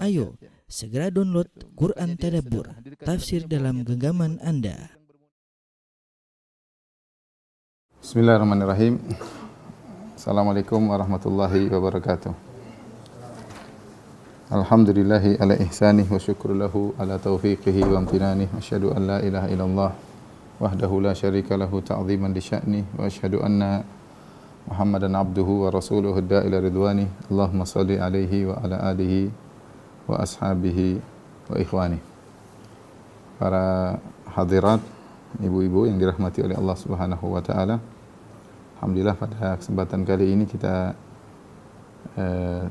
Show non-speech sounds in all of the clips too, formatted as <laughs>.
Ayo, segera download Quran Tadabbur, tafsir dalam genggaman Anda. Bismillahirrahmanirrahim. Assalamualaikum warahmatullahi wabarakatuh. Alhamdulillahi ala ihsanih wa syukur lahu ala taufiqihi wa amtinanih. Asyhadu an la ilaha illallah wahdahu la syarika lahu ta'ziman li sya'nih wa asyhadu anna Muhammadan abduhu wa rasuluhu ila ridwani. Allahumma salli alaihi wa ala alihi wa ashabihi wa ikhwani. Para hadirat, ibu-ibu yang dirahmati oleh Allah Subhanahu wa taala. Alhamdulillah pada kesempatan kali ini kita eh,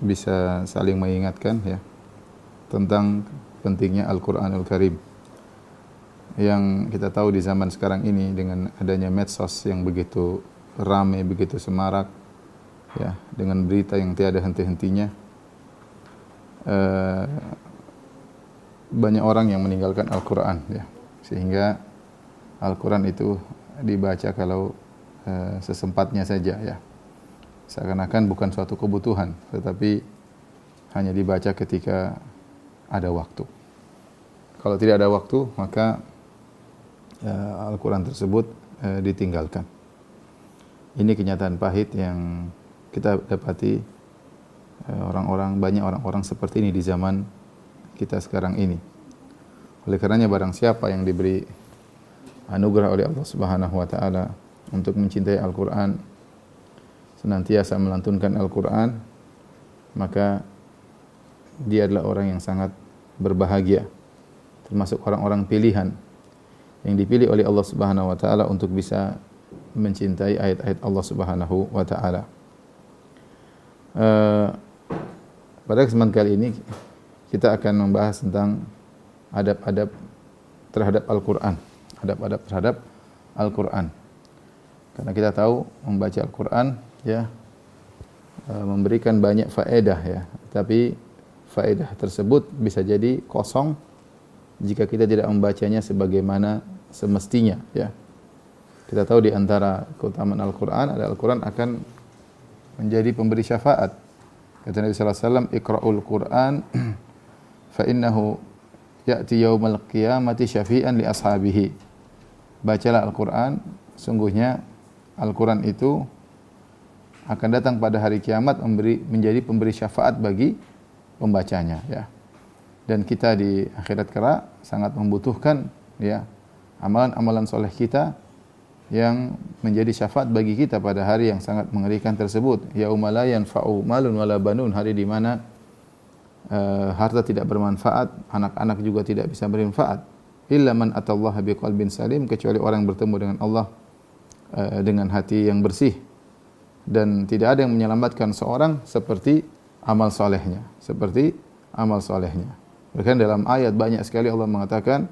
bisa saling mengingatkan ya tentang pentingnya Al-Qur'anul Karim. Yang kita tahu di zaman sekarang ini dengan adanya medsos yang begitu ramai, begitu semarak ya, dengan berita yang tiada henti-hentinya. Uh, banyak orang yang meninggalkan Al-Qur'an ya. Sehingga Al-Qur'an itu dibaca kalau uh, sesempatnya saja ya seakan-akan bukan suatu kebutuhan, tetapi hanya dibaca ketika ada waktu. Kalau tidak ada waktu, maka uh, Al-Quran tersebut uh, ditinggalkan. Ini kenyataan pahit yang kita dapati orang-orang banyak orang-orang seperti ini di zaman kita sekarang ini. Oleh karenanya barang siapa yang diberi anugerah oleh Allah Subhanahu wa taala untuk mencintai Al-Qur'an senantiasa melantunkan Al-Quran, maka dia adalah orang yang sangat berbahagia, termasuk orang-orang pilihan yang dipilih oleh Allah Subhanahu wa taala untuk bisa mencintai ayat-ayat Allah Subhanahu wa taala. Uh, pada kesempatan kali ini kita akan membahas tentang adab-adab terhadap Al-Qur'an, adab-adab terhadap Al-Qur'an. Karena kita tahu membaca Al-Qur'an ya e, memberikan banyak faedah ya. Tapi faedah tersebut bisa jadi kosong jika kita tidak membacanya sebagaimana semestinya ya. Kita tahu di antara keutamaan Al-Qur'an ada Al-Qur'an akan menjadi pemberi syafaat kata Nabi sallallahu alaihi wasallam iqra'ul Qur'an <clears throat> fa innahu ya'ti yaumal qiyamati syafi'an li ashabihi bacalah Al-Qur'an sungguhnya Al-Qur'an itu akan datang pada hari kiamat memberi menjadi pemberi syafaat bagi pembacanya ya. Dan kita di akhirat kera sangat membutuhkan ya amalan-amalan soleh kita yang menjadi syafaat bagi kita pada hari yang sangat mengerikan tersebut. Ya umalayan fa'u malun wala banun hari di mana uh, harta tidak bermanfaat, anak-anak juga tidak bisa bermanfaat. Illa man atallaha biqalbin salim kecuali orang yang bertemu dengan Allah uh, dengan hati yang bersih dan tidak ada yang menyelamatkan seorang seperti amal solehnya, seperti amal solehnya. Bahkan dalam ayat banyak sekali Allah mengatakan,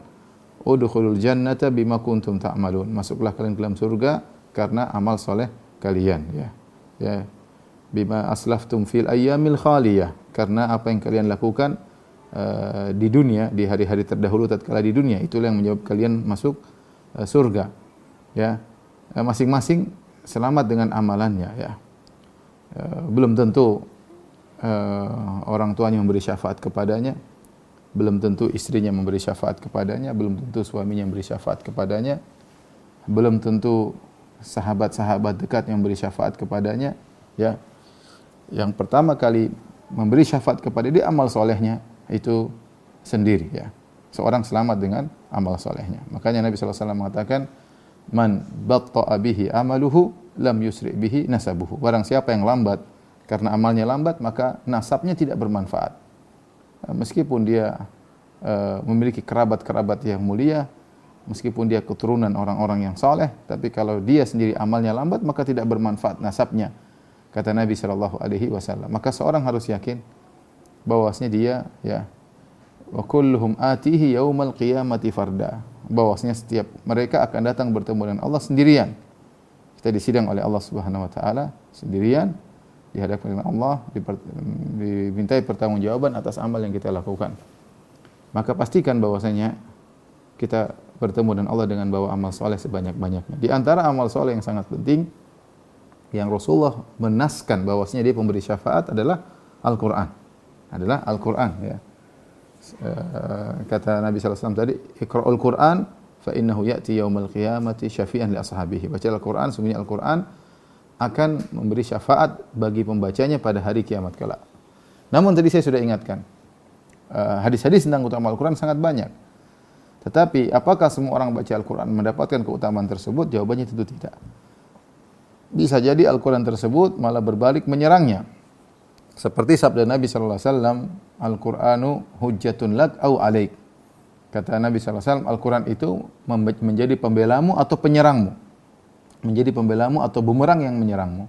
Udkhulul jannata bima kuntum ta'malun. Masuklah kalian ke dalam surga karena amal soleh kalian. Ya. ya. Bima aslaftum fil ayyamil khaliyah. Karena apa yang kalian lakukan uh, di dunia, di hari-hari terdahulu tatkala di dunia, itulah yang menyebabkan kalian masuk uh, surga. Ya. Eh, masing-masing selamat dengan amalannya ya. E, belum tentu e, orang tuanya memberi syafaat kepadanya, belum tentu istrinya memberi syafaat kepadanya, belum tentu suaminya memberi syafaat kepadanya, belum tentu sahabat-sahabat dekat yang memberi syafaat kepadanya, ya. Yang pertama kali memberi syafaat kepada dia amal solehnya itu sendiri ya. Seorang selamat dengan amal solehnya. Makanya Nabi SAW mengatakan, man batta'a bihi amaluhu lam yusri bihi nasabuhu. Barang siapa yang lambat karena amalnya lambat maka nasabnya tidak bermanfaat. Eh, meskipun dia uh, memiliki kerabat-kerabat yang mulia, meskipun dia keturunan orang-orang yang soleh, tapi kalau dia sendiri amalnya lambat maka tidak bermanfaat nasabnya. Kata Nabi Shallallahu Alaihi Wasallam. Maka seorang harus yakin bahwasanya dia ya wa kulluhum atihi yaumal qiyamati farda bahwasanya setiap mereka akan datang bertemu dengan Allah sendirian. Kita disidang oleh Allah Subhanahu wa taala sendirian dihadapkan dengan Allah dimintai pertanggungjawaban atas amal yang kita lakukan. Maka pastikan bahwasanya kita bertemu dengan Allah dengan bawa amal soleh sebanyak-banyaknya. Di antara amal soleh yang sangat penting yang Rasulullah menaskan bahwasanya dia pemberi syafaat adalah Al-Qur'an. adalah Al-Qur'an ya. Eh, kata Nabi SAW tadi, "Iqra'ul Qur'an fa innahu ya'ti yaumal qiyamati syafi'an li ashabihi." Baca Al-Qur'an, sungguhnya Al-Qur'an akan memberi syafaat bagi pembacanya pada hari kiamat kelak. Namun tadi saya sudah ingatkan, eh, hadis-hadis tentang utama Al-Quran sangat banyak. Tetapi apakah semua orang baca Al-Quran mendapatkan keutamaan tersebut? Jawabannya tentu tidak. Bisa jadi Al-Quran tersebut malah berbalik menyerangnya. Seperti sabda Nabi wasallam, Al-Qur'anu hujjatun lak au alaik. Kata Nabi wasallam, Al-Quran itu menjadi pembelamu atau penyerangmu. Menjadi pembelamu atau bumerang yang menyerangmu.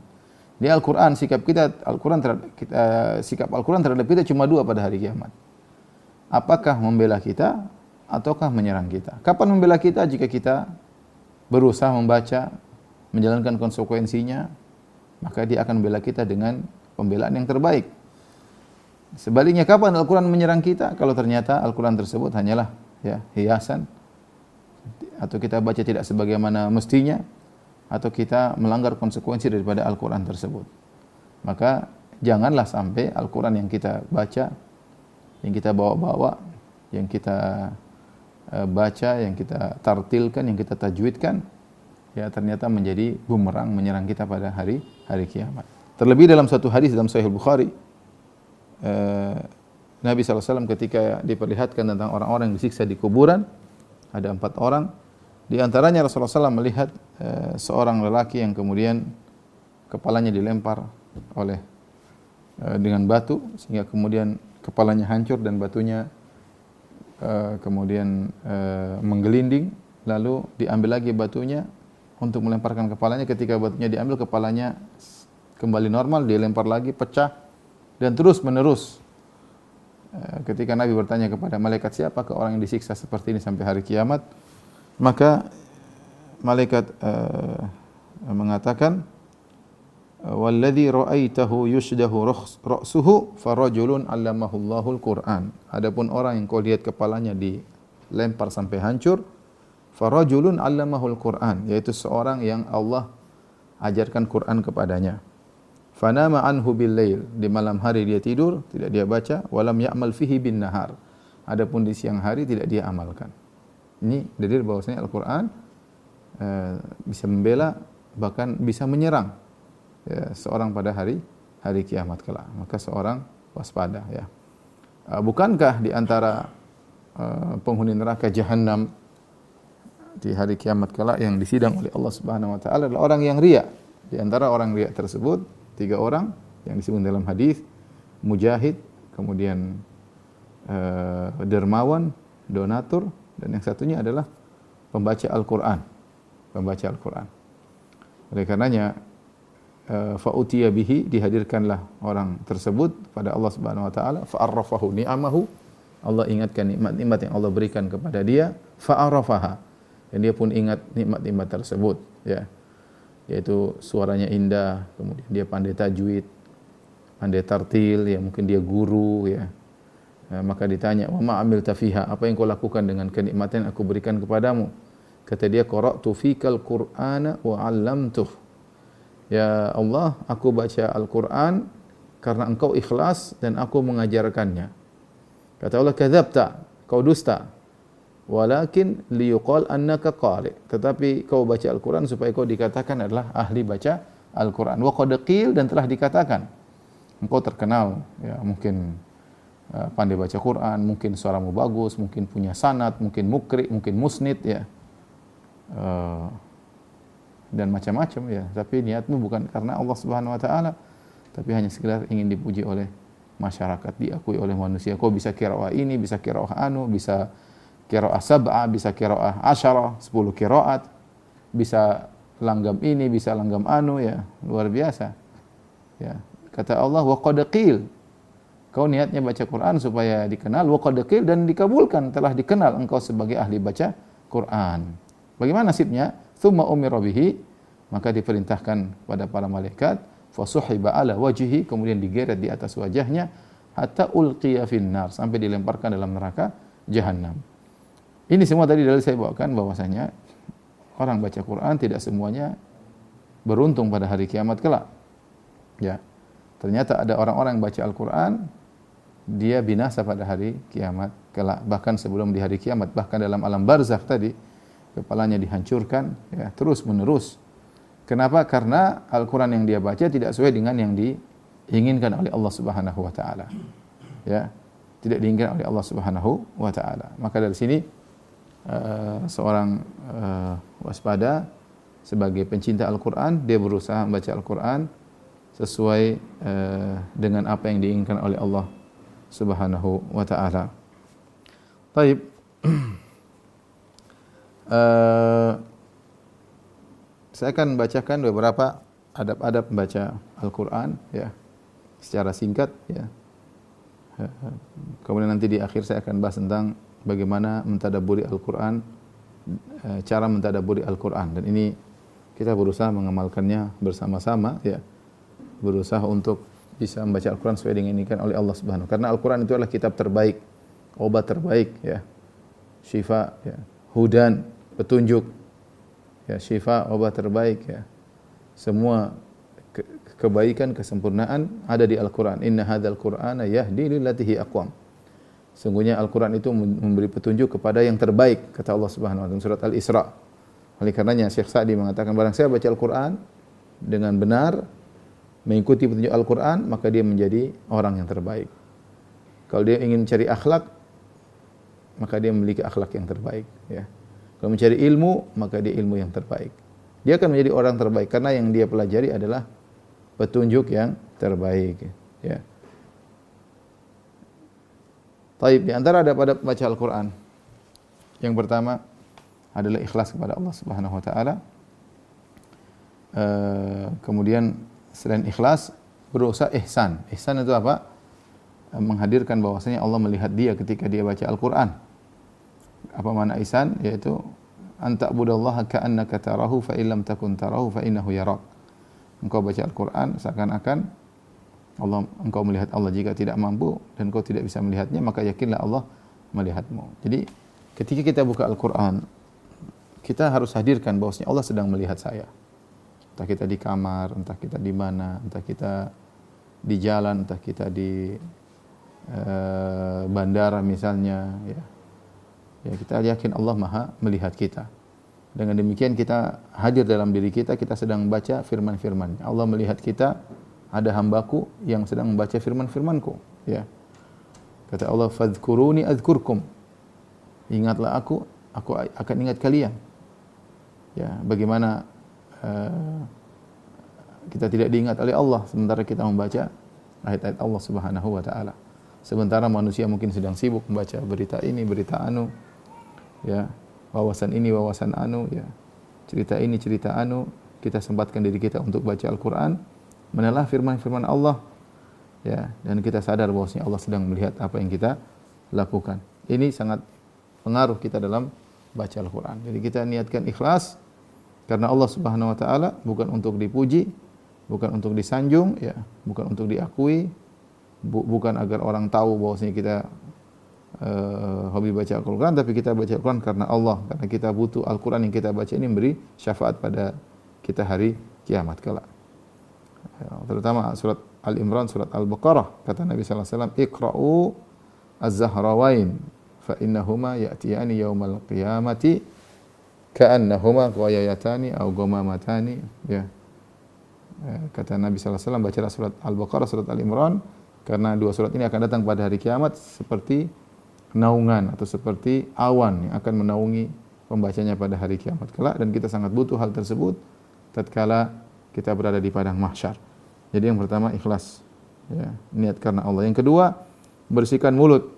Di Al-Quran sikap kita Al-Quran kita, sikap Al-Quran terhadap kita cuma dua pada hari kiamat. Apakah membela kita ataukah menyerang kita? Kapan membela kita jika kita berusaha membaca, menjalankan konsekuensinya, maka dia akan membela kita dengan pembelaan yang terbaik. Sebaliknya kapan Al-Quran menyerang kita? Kalau ternyata Al-Quran tersebut hanyalah ya hiasan atau kita baca tidak sebagaimana mestinya atau kita melanggar konsekuensi daripada Al-Quran tersebut. Maka janganlah sampai Al-Quran yang kita baca, yang kita bawa-bawa, yang kita uh, baca, yang kita tartilkan, yang kita tajwidkan, ya ternyata menjadi bumerang menyerang kita pada hari hari kiamat. Terlebih dalam satu hadis dalam Sahih Bukhari, eh, Nabi SAW ketika diperlihatkan tentang orang-orang yang disiksa di kuburan, ada empat orang. Di antaranya Rasulullah SAW melihat eh, seorang lelaki yang kemudian kepalanya dilempar oleh eh, dengan batu sehingga kemudian kepalanya hancur dan batunya eh, kemudian eh, menggelinding. Lalu diambil lagi batunya untuk melemparkan kepalanya. Ketika batunya diambil, kepalanya kembali normal, dia lempar lagi, pecah, dan terus menerus. Eh, ketika Nabi bertanya kepada malaikat siapa ke orang yang disiksa seperti ini sampai hari kiamat, maka malaikat uh, mengatakan, "Walladzi ra'aitahu yushdahu ra'suhu farajulun 'allamahu Allahul Qur'an." Adapun orang yang kau lihat kepalanya dilempar sampai hancur, farajulun 'allamahul Qur'an, yaitu seorang yang Allah ajarkan Quran kepadanya. Fanama anhu bil lail. Di malam hari dia tidur, tidak dia baca, walam ya'mal fihi bin nahar. Adapun di siang hari tidak dia amalkan. Ini dalil bahwasanya Al-Qur'an uh, bisa membela bahkan bisa menyerang ya, seorang pada hari hari kiamat kelak. Maka seorang waspada ya. Uh, bukankah di antara uh, penghuni neraka jahanam di hari kiamat kelak yang disidang oleh Allah Subhanahu wa taala adalah orang yang riya. Di antara orang riya tersebut tiga orang yang disebut dalam hadis mujahid kemudian uh, dermawan donatur dan yang satunya adalah pembaca Al-Qur'an. Pembaca Al-Qur'an. Oleh karenanya uh, fa'utiya bihi dihadirkanlah orang tersebut pada Allah Subhanahu wa taala. Fa'arrafahu ni'amahu. Allah ingatkan nikmat-nikmat yang Allah berikan kepada dia. Fa'arafaha dan dia pun ingat nikmat-nikmat tersebut ya. Yaitu suaranya indah, kemudian dia pandai tajwid, pandai tartil, ya mungkin dia guru ya. Nah, maka ditanya, "Wa ma amil tafiha? Apa yang kau lakukan dengan kenikmatan yang aku berikan kepadamu?" Kata dia, "Qara'tu fikal Qur'ana wa 'allamtuh." Ya Allah, aku baca Al-Qur'an karena engkau ikhlas dan aku mengajarkannya. Kata Allah, "Kadzabta." Kau dusta walakin liyuqal annaka qari tetapi kau baca Al-Qur'an supaya kau dikatakan adalah ahli baca Al-Qur'an wa qad dan telah dikatakan engkau terkenal ya mungkin pandai baca Quran mungkin suaramu bagus mungkin punya sanat mungkin mukri mungkin musnid ya uh, dan macam-macam ya tapi niatmu bukan karena Allah Subhanahu wa taala tapi hanya sekedar ingin dipuji oleh masyarakat diakui oleh manusia kau bisa kiraah ini bisa kiraah anu bisa kiroah sab'ah, bisa kiroah asyarah, sepuluh kiroat, bisa langgam ini, bisa langgam anu ya, luar biasa. Ya. Kata Allah, wa qadqil. Kau niatnya baca Quran supaya dikenal, wa qadqil dan dikabulkan, telah dikenal engkau sebagai ahli baca Quran. Bagaimana nasibnya? Thumma umira bihi, maka diperintahkan pada para malaikat, fasuhiba ala wajhihi, kemudian digeret di atas wajahnya, hatta ulqiya finnar, sampai dilemparkan dalam neraka jahanam. Ini semua tadi dari saya bawakan bahwasanya orang baca Quran tidak semuanya beruntung pada hari kiamat kelak. Ya. Ternyata ada orang-orang yang baca Al-Qur'an dia binasa pada hari kiamat kelak. Bahkan sebelum di hari kiamat bahkan dalam alam barzakh tadi kepalanya dihancurkan ya terus menerus. Kenapa? Karena Al-Qur'an yang dia baca tidak sesuai dengan yang diinginkan oleh Allah Subhanahu wa taala. Ya tidak diinginkan oleh Allah Subhanahu wa taala. Maka dari sini uh, seorang uh, waspada sebagai pencinta Al-Qur'an dia berusaha membaca Al-Qur'an sesuai uh, dengan apa yang diinginkan oleh Allah Subhanahu wa taala. Baik. uh, <clears throat> saya akan bacakan beberapa adab-adab membaca Al-Qur'an ya secara singkat ya. Kemudian nanti di akhir saya akan bahas tentang bagaimana mentadaburi Al-Qur'an eh, cara mentadaburi Al-Qur'an dan ini kita berusaha mengamalkannya bersama-sama ya. Berusaha untuk bisa membaca Al-Quran sesuai dengan inginkan oleh Allah Subhanahu Karena Al-Quran itu adalah kitab terbaik, obat terbaik, ya, syifa, ya, hudan, petunjuk, ya, syifa, obat terbaik, ya. Semua ke kebaikan, kesempurnaan ada di Al-Quran. Inna hadzal Qur'ana yahdi lillatihi aqwam. Sungguhnya Al-Quran itu memberi petunjuk kepada yang terbaik, kata Allah Subhanahu wa taala surat Al-Isra. Oleh karenanya Syekh Sa'di mengatakan barang saya baca Al-Quran dengan benar, mengikuti petunjuk Al-Quran, maka dia menjadi orang yang terbaik. Kalau dia ingin cari akhlak, maka dia memiliki akhlak yang terbaik. Ya. Kalau mencari ilmu, maka dia ilmu yang terbaik. Dia akan menjadi orang terbaik karena yang dia pelajari adalah petunjuk yang terbaik. Ya. Taib di antara ada pada baca Al-Quran. Yang pertama adalah ikhlas kepada Allah Subhanahu Wa Taala. Uh, kemudian selain ikhlas berusaha ihsan. Ihsan itu apa? Menghadirkan bahwasanya Allah melihat dia ketika dia baca Al-Qur'an. Apa makna ihsan? Yaitu anta budallaha ka'annaka tarahu fa illam takun tarahu fa innahu yarak. Engkau baca Al-Qur'an seakan-akan Allah engkau melihat Allah jika tidak mampu dan engkau tidak bisa melihatnya maka yakinlah Allah melihatmu. Jadi ketika kita buka Al-Qur'an kita harus hadirkan bahwasanya Allah sedang melihat saya entah kita di kamar, entah kita di mana, entah kita di jalan, entah kita di uh, bandara misalnya, ya. Ya kita yakin Allah Maha melihat kita. Dengan demikian kita hadir dalam diri kita, kita sedang membaca firman-firman. Allah melihat kita, ada hambaku yang sedang membaca firman-firmanku. Ya. Kata Allah, "Fadhkuruni adzkurkum." Ingatlah aku, aku akan ingat kalian. Ya, bagaimana uh, kita tidak diingat oleh Allah sementara kita membaca ayat-ayat Allah Subhanahu wa taala. Sementara manusia mungkin sedang sibuk membaca berita ini, berita anu, ya, wawasan ini, wawasan anu, ya. Cerita ini, cerita anu, kita sempatkan diri kita untuk baca Al-Qur'an, menelah firman-firman Allah, ya, dan kita sadar bahwasanya Allah sedang melihat apa yang kita lakukan. Ini sangat pengaruh kita dalam baca Al-Qur'an. Jadi kita niatkan ikhlas karena Allah Subhanahu wa taala bukan untuk dipuji, bukan untuk disanjung ya bukan untuk diakui bu, bukan agar orang tahu bahwasanya kita uh, hobi baca Al-Qur'an tapi kita baca Al-Qur'an karena Allah. Karena kita butuh Al-Qur'an yang kita baca ini memberi syafaat pada kita hari kiamat kelak. Ya, terutama surat Al-Imran surat Al-Baqarah. Kata Nabi sallallahu alaihi wasallam iqra'u az-zahrawain fa innahuma ya'tiyani yaumal qiyamati ka'annahuma qayayatani aw gamamatani ya. Eh, kata Nabi SAW bacalah surat Al-Baqarah, surat Al-Imran karena dua surat ini akan datang pada hari kiamat seperti naungan atau seperti awan yang akan menaungi pembacanya pada hari kiamat kelak dan kita sangat butuh hal tersebut tatkala kita berada di padang mahsyar. Jadi yang pertama ikhlas. Ya, niat karena Allah. Yang kedua bersihkan mulut.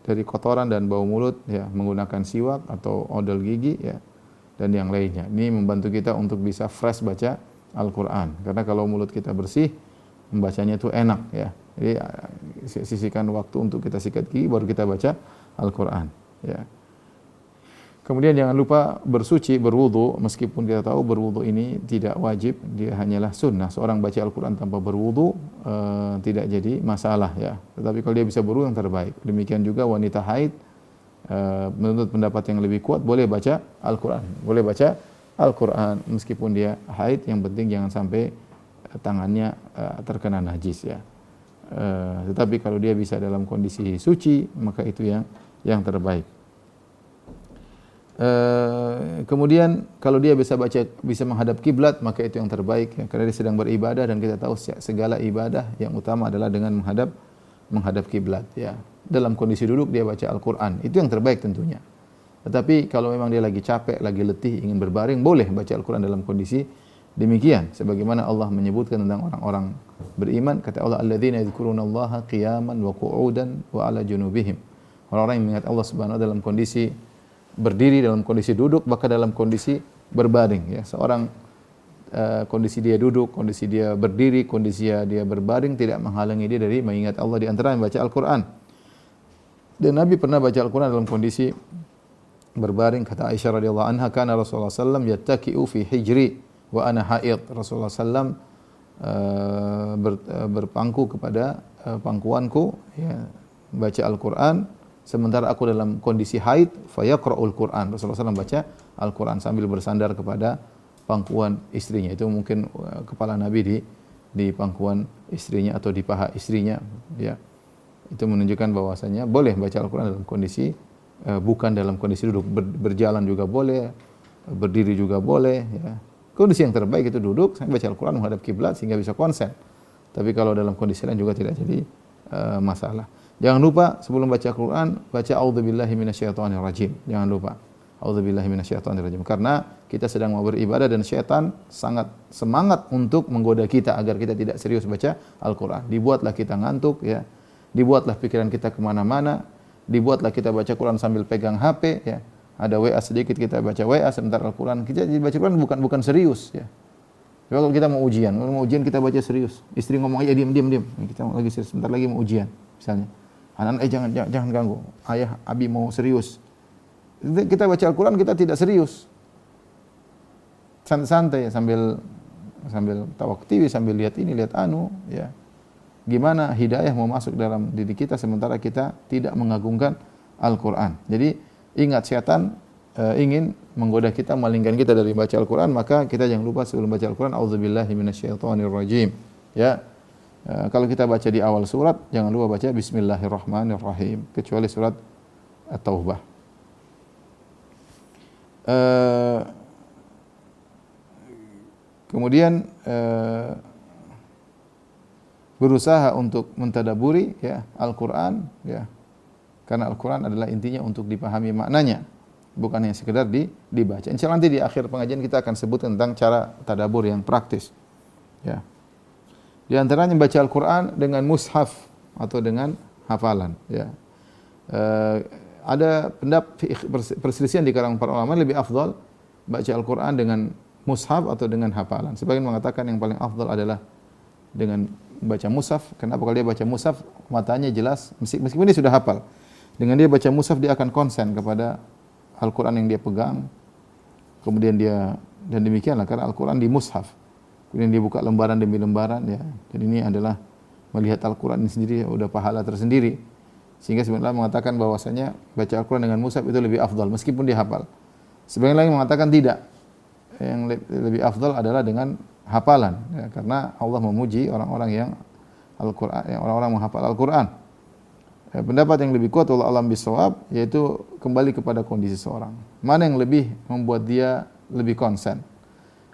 Dari kotoran dan bau mulut ya menggunakan siwak atau odol gigi ya dan yang lainnya. Ini membantu kita untuk bisa fresh baca Al-Quran. Karena kalau mulut kita bersih, membacanya itu enak ya. Jadi sisihkan waktu untuk kita sikat gigi baru kita baca Al-Quran. Ya. Kemudian jangan lupa bersuci, berwudu, meskipun kita tahu berwudu ini tidak wajib, dia hanyalah sunnah. Seorang baca Al-Quran tanpa berwudu uh, tidak jadi masalah ya. Tetapi kalau dia bisa berwudu yang terbaik. Demikian juga wanita haid, uh, menurut pendapat yang lebih kuat, boleh baca Al-Quran. Boleh baca Al-Quran meskipun dia haid yang penting jangan sampai eh, tangannya uh, terkena najis ya tetapi kalau dia bisa dalam kondisi suci, maka itu yang yang terbaik. Kemudian kalau dia bisa baca bisa menghadap kiblat maka itu yang terbaik ya, karena dia sedang beribadah dan kita tahu segala ibadah yang utama adalah dengan menghadap menghadap kiblat ya. Dalam kondisi duduk dia baca Al-Qur'an. Itu yang terbaik tentunya. Tetapi kalau memang dia lagi capek, lagi letih, ingin berbaring, boleh baca Al-Quran dalam kondisi demikian. Sebagaimana Allah menyebutkan tentang orang-orang beriman, kata Allah, alladzina yadhkurunallaha qiyaman wa qu'udan wa ala junubihim. Orang-orang yang mengingat Allah Subhanahu dalam kondisi berdiri, dalam kondisi duduk, bahkan dalam kondisi berbaring. Ya, seorang uh, kondisi dia duduk, kondisi dia berdiri, kondisi dia berbaring tidak menghalangi dia dari mengingat Allah di antara membaca Al-Quran. Dan Nabi pernah baca Al-Quran dalam kondisi berbaring. Kata Aisyah radhiyallahu anha kana Rasulullah sallam yattaki'u fi hijri wa ana haid. Rasulullah sallam uh, ber, uh, berpangku kepada uh, pangkuanku ya baca Al-Qur'an. Sementara aku dalam kondisi haid fayaqra'ul Qur'an. Rasulullah sallam baca Al-Qur'an sambil bersandar kepada pangkuan istrinya. Itu mungkin uh, kepala Nabi di di pangkuan istrinya atau di paha istrinya ya itu menunjukkan bahwasanya boleh baca Al-Qur'an dalam kondisi Eh, bukan dalam kondisi duduk. Berjalan juga boleh berdiri juga boleh ya. kondisi yang terbaik itu duduk saya baca Al-Quran menghadap kiblat sehingga bisa konsen. Tapi kalau dalam kondisi lain juga tidak jadi uh, masalah. Jangan lupa sebelum baca Al-Quran baca A'udzubillahi minasyaitonirrajim. Jangan lupa A'udzubillahi minasyaitonirrajim. Karena kita sedang mau beribadah dan syaitan sangat semangat untuk menggoda kita agar kita tidak serius baca Al-Quran. Dibuatlah kita ngantuk ya dibuatlah pikiran kita ke mana-mana dibuatlah kita baca Quran sambil pegang HP ya. Ada WA sedikit kita baca WA sebentar Al-Quran. Kita baca Quran bukan bukan serius ya. Coba kalau kita mau ujian, kalau mau ujian kita baca serius. Istri ngomong aja diam diam diam. Kita lagi serius, sebentar lagi mau ujian misalnya. Anak eh jangan, jangan jangan ganggu. Ayah Abi mau serius. Kita baca Al-Quran kita tidak serius. Santai-santai sambil sambil tawak TV sambil lihat ini lihat anu ya gimana hidayah mau masuk dalam diri kita sementara kita tidak mengagungkan Al-Quran. Jadi ingat setan uh, ingin menggoda kita, malingkan kita dari baca Al-Quran, maka kita jangan lupa sebelum baca Al-Quran, A'udzubillahi. Ya, uh, kalau kita baca di awal surat, jangan lupa baca Bismillahirrahmanirrahim, kecuali surat At-Taubah. Uh, kemudian uh, berusaha untuk mentadaburi ya Al-Qur'an ya. Karena Al-Qur'an adalah intinya untuk dipahami maknanya, bukan hanya sekedar di, dibaca. Insya Allah nanti di akhir pengajian kita akan sebut tentang cara tadabur yang praktis. Ya. Di antaranya membaca Al-Qur'an dengan mushaf atau dengan hafalan ya. E, ada pendapat perselisihan di kalangan para ulama lebih afdal baca Al-Qur'an dengan mushaf atau dengan hafalan. Sebagian mengatakan yang paling afdal adalah dengan baca musaf. Kenapa kalau dia baca musaf matanya jelas meskipun dia sudah hafal. Dengan dia baca musaf dia akan konsen kepada Al-Qur'an yang dia pegang. Kemudian dia dan demikianlah karena Al-Qur'an di mushaf. Kemudian dia buka lembaran demi lembaran ya. Dan ini adalah melihat Al-Qur'an ini sendiri udah pahala tersendiri. Sehingga sebenarnya mengatakan bahwasanya baca Al-Qur'an dengan mushaf itu lebih afdal meskipun dia hafal. Sebagian lain mengatakan tidak. Yang lebih afdal adalah dengan hafalan ya, karena Allah memuji orang-orang yang Al-Qur'an yang orang-orang menghafal Al-Qur'an. Ya, pendapat yang lebih kuat Allah alam bisawab yaitu kembali kepada kondisi seorang. Mana yang lebih membuat dia lebih konsen?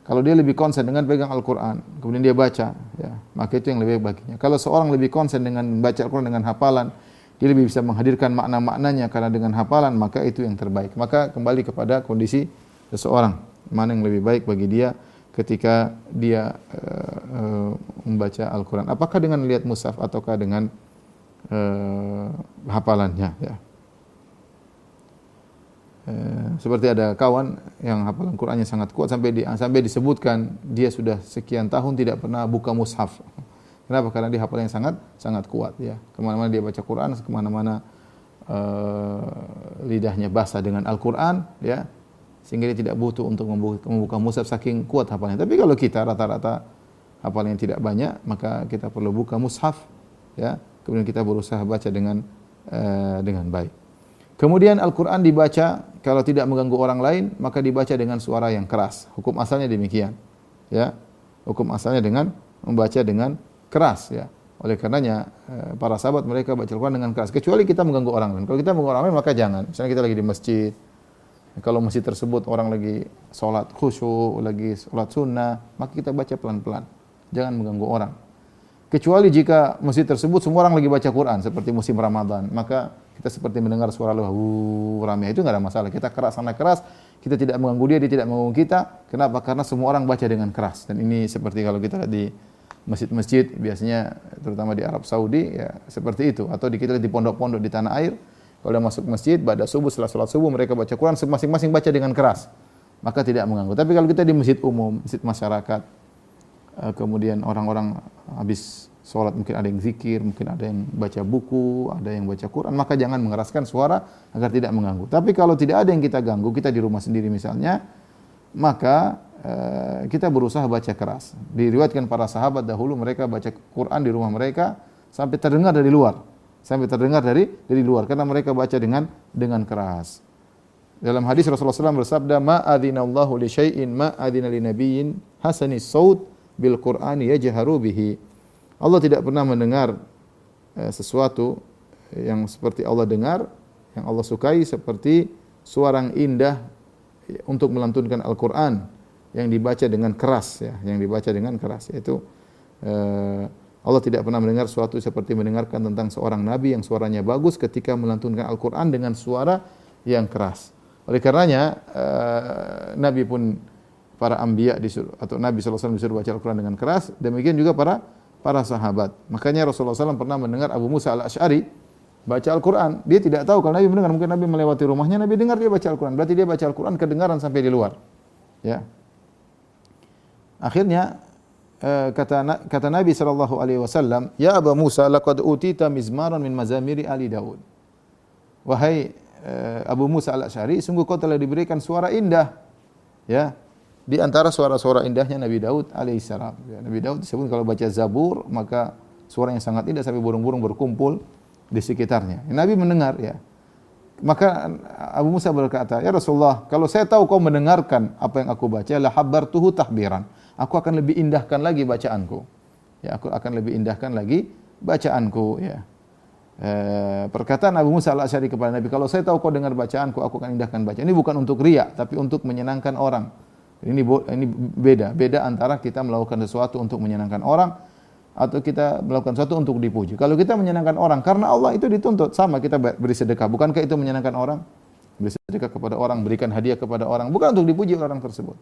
Kalau dia lebih konsen dengan pegang Al-Qur'an, kemudian dia baca, ya, maka itu yang lebih baik baginya. Kalau seorang lebih konsen dengan membaca Al-Qur'an dengan hafalan, dia lebih bisa menghadirkan makna-maknanya karena dengan hafalan maka itu yang terbaik. Maka kembali kepada kondisi seseorang, mana yang lebih baik bagi dia ketika dia uh, uh, membaca Al-Quran. Apakah dengan lihat mushaf ataukah dengan uh, hafalannya? Ya. Uh, seperti ada kawan yang hafalan Qurannya sangat kuat sampai di, sampai disebutkan dia sudah sekian tahun tidak pernah buka mushaf. Kenapa? Karena dia hafalannya sangat sangat kuat ya. Ke mana-mana dia baca Quran, ke mana-mana uh, lidahnya basah dengan Al-Quran ya sehingga dia tidak butuh untuk membuka, mushaf saking kuat hafalnya. Tapi kalau kita rata-rata hafalnya tidak banyak, maka kita perlu buka mushaf ya. Kemudian kita berusaha baca dengan uh, dengan baik. Kemudian Al-Qur'an dibaca kalau tidak mengganggu orang lain, maka dibaca dengan suara yang keras. Hukum asalnya demikian. Ya. Hukum asalnya dengan membaca dengan keras ya. Oleh karenanya eh, para sahabat mereka baca Al-Quran dengan keras. Kecuali kita mengganggu orang lain. Kalau kita mengganggu orang lain maka jangan. Misalnya kita lagi di masjid. Kalau masjid tersebut orang lagi sholat khusyuk, lagi sholat sunnah, maka kita baca pelan-pelan. Jangan mengganggu orang. Kecuali jika masjid tersebut semua orang lagi baca Quran seperti musim Ramadan, maka kita seperti mendengar suara lu ramai itu nggak ada masalah. Kita keras sana keras, kita tidak mengganggu dia, dia tidak mengganggu kita. Kenapa? Karena semua orang baca dengan keras. Dan ini seperti kalau kita di masjid-masjid biasanya terutama di Arab Saudi ya seperti itu atau di kita di pondok-pondok di tanah air kalau masuk masjid pada subuh setelah sholat subuh mereka baca Quran masing-masing baca dengan keras maka tidak mengganggu tapi kalau kita di masjid umum masjid masyarakat eh, kemudian orang-orang habis sholat mungkin ada yang zikir mungkin ada yang baca buku ada yang baca Quran maka jangan mengeraskan suara agar tidak mengganggu tapi kalau tidak ada yang kita ganggu kita di rumah sendiri misalnya maka Eh, kita berusaha baca keras. Diriwayatkan para sahabat dahulu mereka baca Quran di rumah mereka sampai terdengar dari luar. Sampai terdengar dari dari luar karena mereka baca dengan dengan keras. Dalam hadis Rasulullah SAW bersabda, "Ma adzinallahu li syai'in ma adzina li nabiyyin hasanis saut bil Qur'ani yajharu bihi." Allah tidak pernah mendengar eh, sesuatu yang seperti Allah dengar, yang Allah sukai seperti suara yang indah untuk melantunkan Al-Qur'an yang dibaca dengan keras ya, yang dibaca dengan keras yaitu uh, Allah tidak pernah mendengar suatu seperti mendengarkan tentang seorang nabi yang suaranya bagus ketika melantunkan Al-Qur'an dengan suara yang keras. Oleh karenanya uh, nabi pun para anbiya disuruh atau Nabi wasallam disuruh baca Al-Qur'an dengan keras, demikian juga para para sahabat. Makanya Rasulullah SAW pernah mendengar Abu Musa al-Ash'ari baca Al-Quran. Dia tidak tahu kalau Nabi mendengar, mungkin Nabi melewati rumahnya, Nabi dengar dia baca Al-Quran. Berarti dia baca Al-Quran kedengaran sampai di luar. Ya. Akhirnya kata kata Nabi sallallahu alaihi wasallam, "Ya Abu Musa, laqad utita mizmaran min mazamiri Ali Daud." Wahai uh, Abu Musa al-Asy'ari, sungguh kau telah diberikan suara indah. Ya. Di antara suara-suara indahnya Nabi Daud alaihissalam. Ya, Nabi Daud disebut kalau baca Zabur, maka suaranya sangat indah sampai burung-burung berkumpul di sekitarnya. Nabi mendengar ya. Maka Abu Musa berkata, "Ya Rasulullah, kalau saya tahu kau mendengarkan apa yang aku baca, la habartuhu tahbiran." Aku akan lebih indahkan lagi bacaanku. Ya, aku akan lebih indahkan lagi bacaanku ya. E, perkataan Abu Musa al-Asy'ari kepada Nabi, kalau saya tahu kau dengar bacaanku, aku akan indahkan bacaan. Ini bukan untuk ria, tapi untuk menyenangkan orang. Ini ini beda, beda antara kita melakukan sesuatu untuk menyenangkan orang atau kita melakukan sesuatu untuk dipuji. Kalau kita menyenangkan orang karena Allah itu dituntut sama kita beri sedekah. Bukankah itu menyenangkan orang? Beri sedekah kepada orang, berikan hadiah kepada orang, bukan untuk dipuji orang tersebut.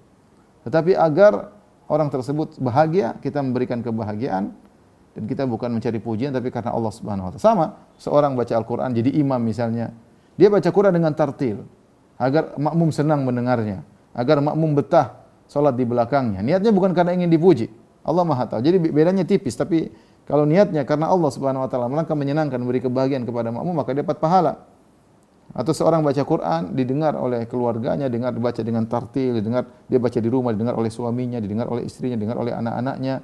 Tetapi agar orang tersebut bahagia, kita memberikan kebahagiaan dan kita bukan mencari pujian tapi karena Allah Subhanahu wa taala. Sama, seorang baca Al-Qur'an jadi imam misalnya. Dia baca Quran dengan tartil agar makmum senang mendengarnya, agar makmum betah salat di belakangnya. Niatnya bukan karena ingin dipuji. Allah Maha tahu. Jadi bedanya tipis tapi kalau niatnya karena Allah Subhanahu wa taala melangkah menyenangkan memberi kebahagiaan kepada makmum maka dia dapat pahala. Atau seorang baca Quran didengar oleh keluarganya, dengar baca dengan tartil, didengar dia baca di rumah, didengar oleh suaminya, didengar oleh istrinya, didengar oleh anak-anaknya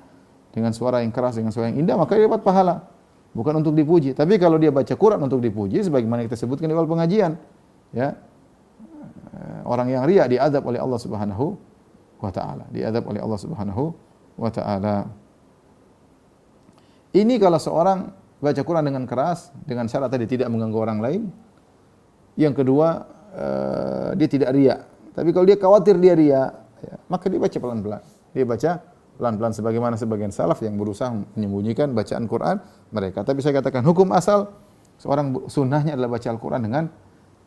dengan suara yang keras, dengan suara yang indah, maka dia dapat pahala. Bukan untuk dipuji. Tapi kalau dia baca Quran untuk dipuji, sebagaimana kita sebutkan di awal pengajian, ya orang yang riak diadab oleh Allah Subhanahu wa taala, diadab oleh Allah Subhanahu wa taala. Ini kalau seorang baca Quran dengan keras, dengan syarat tadi tidak mengganggu orang lain, yang kedua, uh, dia tidak riak. Tapi kalau dia khawatir dia riak, ya, maka dia baca pelan-pelan. Dia baca pelan-pelan sebagaimana sebagian salaf yang berusaha menyembunyikan bacaan Quran mereka. Tapi saya katakan hukum asal seorang sunnahnya adalah baca Al-Quran dengan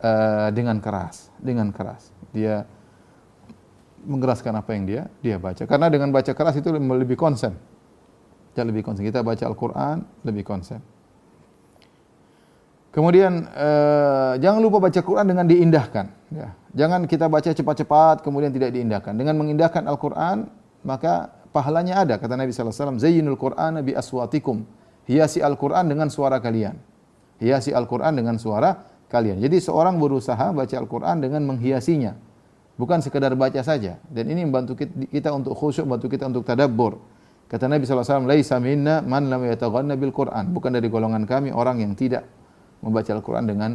uh, dengan keras, dengan keras. Dia mengeraskan apa yang dia dia baca. Karena dengan baca keras itu lebih konsen. Kita lebih konsen. Kita baca Al-Quran lebih konsen. Kemudian uh, jangan lupa baca Quran dengan diindahkan. Ya. Jangan kita baca cepat-cepat kemudian tidak diindahkan. Dengan mengindahkan Al-Quran maka pahalanya ada. Kata Nabi SAW, Zayyinul Quran bi aswatikum. Hiasi Al-Quran dengan suara kalian. Hiasi Al-Quran dengan suara kalian. Jadi seorang berusaha baca Al-Quran dengan menghiasinya. Bukan sekedar baca saja. Dan ini membantu kita untuk khusyuk, membantu kita untuk tadabbur. Kata Nabi SAW, Laisa minna man lam yataghanna bil Quran. Bukan dari golongan kami orang yang tidak membaca Al-Quran dengan